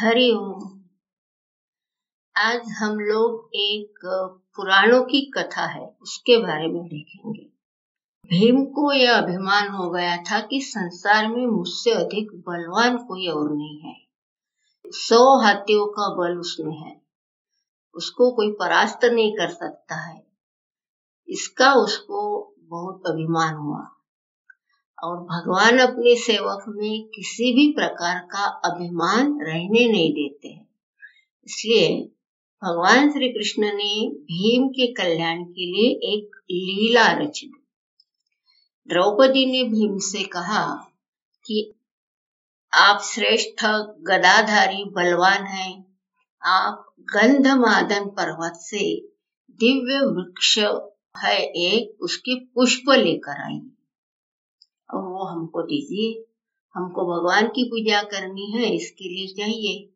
हरिओम आज हम लोग एक पुराणों की कथा है, उसके बारे में देखेंगे। भीम को यह अभिमान हो गया था कि संसार में मुझसे अधिक बलवान कोई और नहीं है। सौ हाथियों का बल उसमें है। उसको कोई परास्त नहीं कर सकता है। इसका उसको बहुत अभिमान हुआ। और भगवान अपने सेवक में किसी भी प्रकार का अभिमान रहने नहीं देते हैं। इसलिए भगवान श्री कृष्ण ने भीम के कल्याण के लिए एक लीला रच। द्रौपदी ने भीम से कहा कि आप श्रेष्ठ गदाधारी बलवान हैं। आप गंधमादन पर्वत से दिव्य वृक्ष है एक उसके पुष्प लेकर आई और वो हमको दीजिए। हमको भगवान की पूजा करनी है, इसके लिए चाहिए।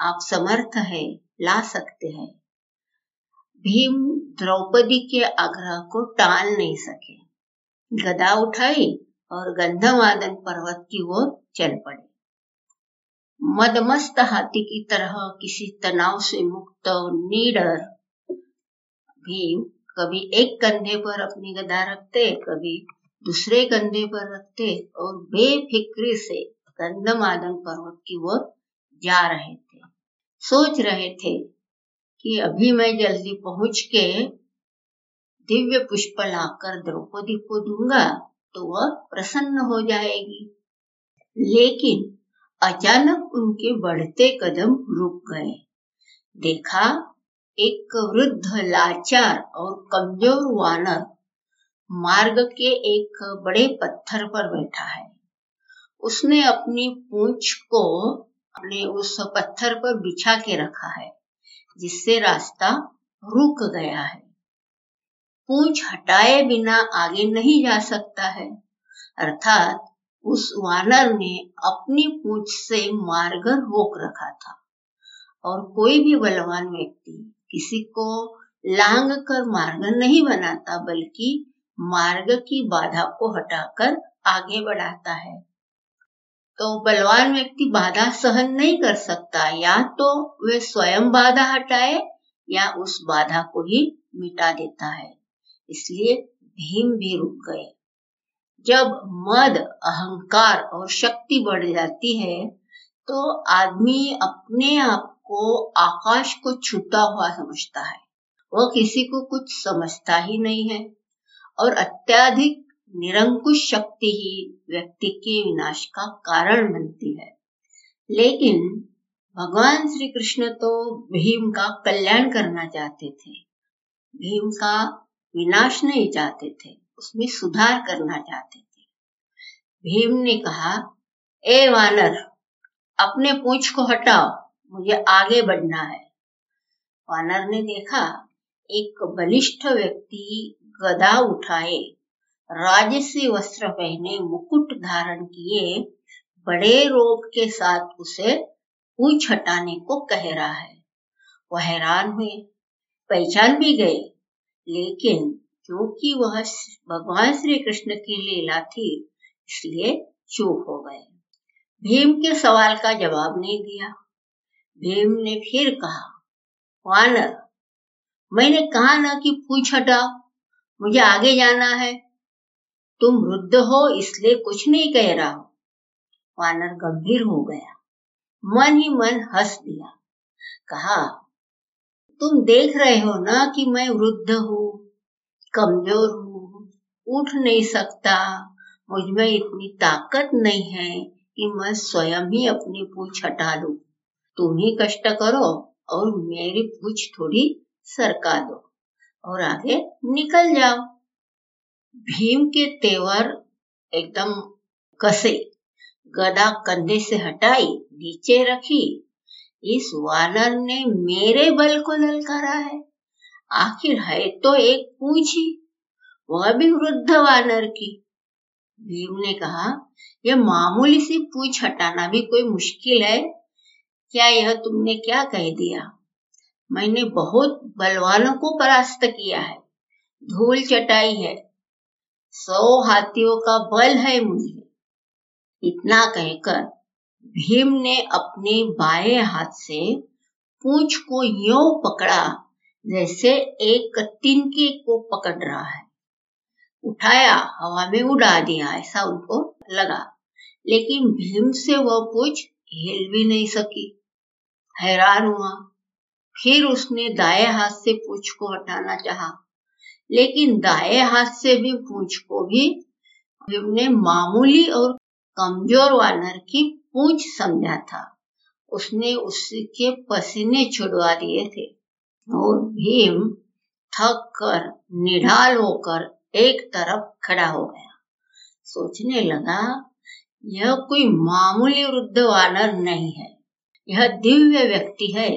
आप समर्थ है, ला सकते हैं। भीम द्रौपदी के आग्रह को टाल नहीं सके। गदा उठाई और गंधमादन पर्वत की ओर चल पड़े। मदमस्त हाथी की तरह किसी तनाव से मुक्त नीडर भीम कभी एक कंधे पर अपनी गदा रखते, कभी दूसरे कंधे पर रखते और बेफिक्री से गंधमादन पर्वत की ओर जा रहे थे। सोच रहे थे कि अभी मैं जल्दी पहुँच के दिव्य पुष्प लाकर द्रौपदी को दूँगा तो वह प्रसन्न हो जाएगी। लेकिन अचानक उनके बढ़ते कदम रुक गए। देखा, एक वृद्ध लाचार और कमज़ोर वानर मार्ग के एक बड़े पत्थर पर बैठा है। उसने अपनी पूंछ को अपने उस पत्थर पर बिछा के रखा है, जिससे रास्ता रुक गया है। पूंछ हटाए बिना आगे नहीं जा सकता है, अर्थात उस वानर ने अपनी पूंछ से मार्ग रोक रखा था, और कोई भी बलवान व्यक्ति किसी को लांग कर मार्ग नहीं बनाता, बल्कि मार्ग की बाधा को हटाकर आगे बढ़ाता है। तो बलवान व्यक्ति बाधा सहन नहीं कर सकता, या तो वे स्वयं बाधा हटाए, या उस बाधा को ही मिटा देता है। इसलिए भीम भी रुक गए। जब मद, अहंकार और शक्ति बढ़ जाती है तो आदमी अपने आप को आकाश को छूता हुआ समझता है। वह किसी को कुछ समझता ही नहीं है। और अत्याधिक निरंकुश शक्ति ही व्यक्ति के विनाश का कारण बनती है। लेकिन भगवान श्री कृष्ण तो भीम का कल्याण करना चाहते थे। भीम का विनाश नहीं चाहते थे, उसमें सुधार करना चाहते थे। भीम ने कहा, ए वानर, अपने पूछ को हटाओ, मुझे आगे बढ़ना है। वानर ने देखा, एक बलिष्ठ व्यक्ति गदा उठाए। राजसी वस्त्र पहने मुकुट धारण किए, बड़े रोग के साथ उसे पूछ हटाने को कह रहा है। वह हैरान हुए। पहचान भी गए लेकिन क्योंकि वह भगवान श्री कृष्ण की लीला थी, इसलिए चुप हो गए। भीम के सवाल का जवाब नहीं दिया। भीम ने फिर कहा, वानर, मैंने कहा ना कि पूछ हटाओ। मुझे आगे जाना है। तुम वृद्ध हो, इसलिए कुछ नहीं कह रहा हो। वानर गंभीर हो गया। मन ही मन हंस दिया। कहा, तुम देख रहे हो ना कि मैं वृद्ध हूँ, कमज़ोर हूँ, उठ नहीं सकता, मुझमें इतनी ताकत नहीं है कि मैं स्वयं ही अपनी पूछ हटा लू तुम ही कष्ट करो और मेरी पूछ थोड़ी सरका दो। और आगे निकल जाओ। भीम के तेवर एकदम कसे, गदा कंधे से हटाई, नीचे रखी। इस वानर ने मेरे बल को ललकारा है। आखिर है तो एक पूछी, वह भी वृद्ध वानर की। भीम ने कहा, यह मामूली सी पूछ हटाना भी कोई मुश्किल है? क्या यह तुमने क्या कह दिया? मैंने बहुत बलवानों को परास्त किया है। धूल चटाई है। सौ हाथियों का बल है मुझे। इतना कहकर भीम ने अपने बाएँ हाथ से पूंछ को यो पकड़ा, जैसे एक तिनके को पकड़ रहा है। उठाया, हवा में उड़ा दिया, ऐसा उनको लगा। लेकिन भीम से वह पूछ हिल भी नहीं सकी। हैरान हुआ। फिर उसने दाएँ हाथ से पूछ को हटाना चाहा, लेकिन दाएँ हाथ से भी पूछ को भी भीम ने मामूली और कमज़ोर वानर की पूछ समझा था। उसने उसके पसीने छुड़वा दिए थे और भीम थक कर निढाल होकर एक तरफ़ खड़ा हो गया। सोचने लगा यह कोई मामूली वृद्ध वानर नहीं है। यह दिव्य व्यक्ति है।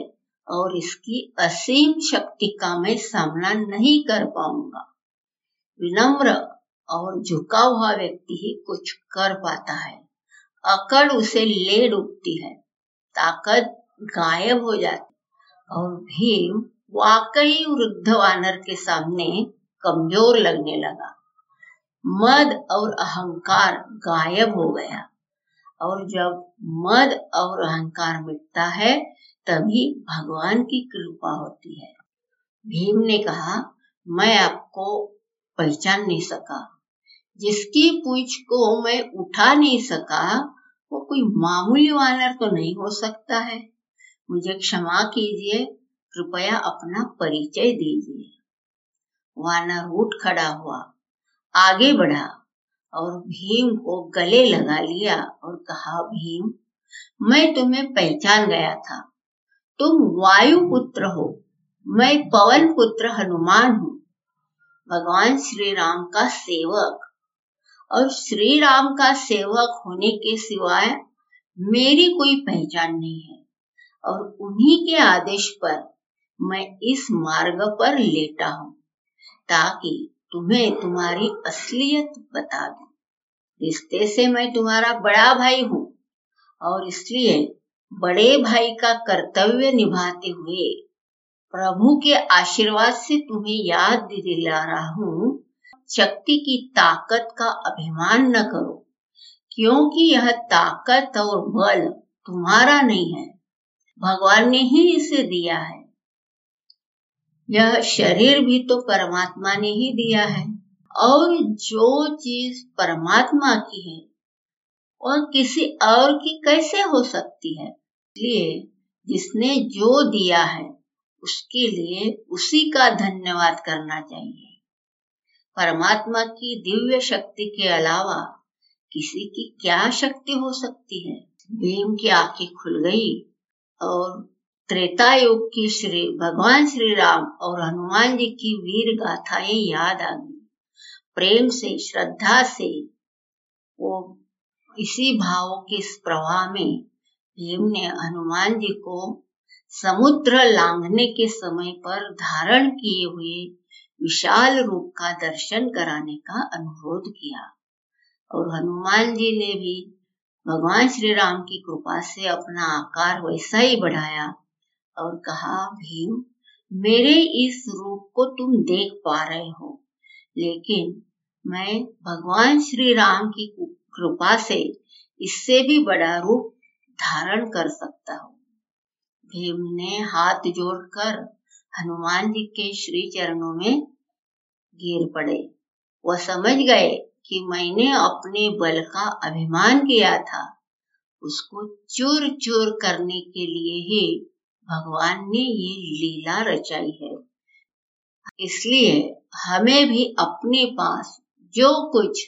और इसकी असीम शक्ति का मैं सामना नहीं कर पाऊँगा। विनम्र और झुका हुआ व्यक्ति ही कुछ कर पाता है। अकड़ उसे ले डूबती है। ताकत गायब हो जाती और भीम वाकई वृद्ध वानर के सामने कमज़ोर लगने लगा। मद और अहंकार गायब हो गया। और जब मद और अहंकार मिटता है तभी भगवान की कृपा होती है। भीम ने कहा, मैं आपको पहचान नहीं सका। जिसकी पूछ को मैं उठा नहीं सका, वो कोई मामूली वानर तो नहीं हो सकता है। मुझे क्षमा कीजिए, कृपया अपना परिचय दीजिए। वानर उठ खड़ा हुआ, आगे बढ़ा और भीम को गले लगा लिया और कहा, भीम, मैं तुम्हें पहचान गया था। तुम वायु पुत्र हो। मैं पवन पुत्र हनुमान हूँ। भगवान श्री राम का सेवक। और श्री राम का सेवक होने के सिवाय मेरी कोई पहचान नहीं है। और उन्हीं के आदेश पर मैं इस मार्ग पर लेटा हूँ, ताकि तुम्हें तुम्हारी असलियत बता दूँ। रिश्ते से मैं तुम्हारा बड़ा भाई हूँ, और इसलिए बड़े भाई का कर्तव्य निभाते हुए प्रभु के आशीर्वाद से तुम्हें याद दिला रहा हूँ। शक्ति की ताकत का अभिमान न करो, क्योंकि यह ताकत और बल तुम्हारा नहीं है। भगवान ने ही इसे दिया है। यह शरीर भी तो परमात्मा ने ही दिया है, और जो चीज़ परमात्मा की है वह किसी और की कैसे हो सकती है? इसलिए जिसने जो दिया है, उसके लिए उसी का धन्यवाद करना चाहिए। परमात्मा की दिव्य शक्ति के अलावा किसी की क्या शक्ति हो सकती है? भीम की आँखें खुल गई और त्रेता युग की श्री, भगवान श्री राम और हनुमान जी की वीर गाथाएँ याद आ गई। प्रेम से, श्रद्धा से वो इसी भाव के प्रवाह में भीम ने हनुमान जी को समुद्र लांघने के समय पर धारण किए हुए विशाल रूप का दर्शन कराने का अनुरोध किया। और हनुमान जी ने भी भगवान श्री राम की कृपा से अपना आकार वैसा ही बढ़ाया और कहा, भीम, मेरे इस रूप को तुम देख पा रहे हो, लेकिन मैं भगवान श्री राम की कृपा से इससे भी बड़ा रूप धारण कर सकता हूँ। भीम ने हाथ जोड़कर हनुमान जी के श्री चरणों में गिर पड़े। वह समझ गए कि मैंने अपने बल का अभिमान किया था। उसको चूर चूर करने के लिए ही भगवान ने ये लीला रचाई है। इसलिए हमें भी अपने पास जो कुछ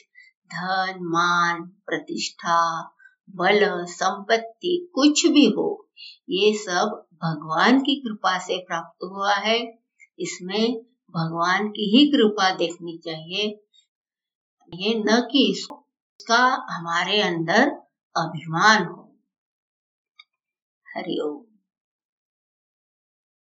धन, मान, प्रतिष्ठा बल, संपत्ति, कुछ भी हो, ये सब भगवान की कृपा से प्राप्त हुआ है। इसमें भगवान की ही कृपा देखनी चाहिए। ये न कि इसका हमारे अंदर अभिमान हो। हरिओम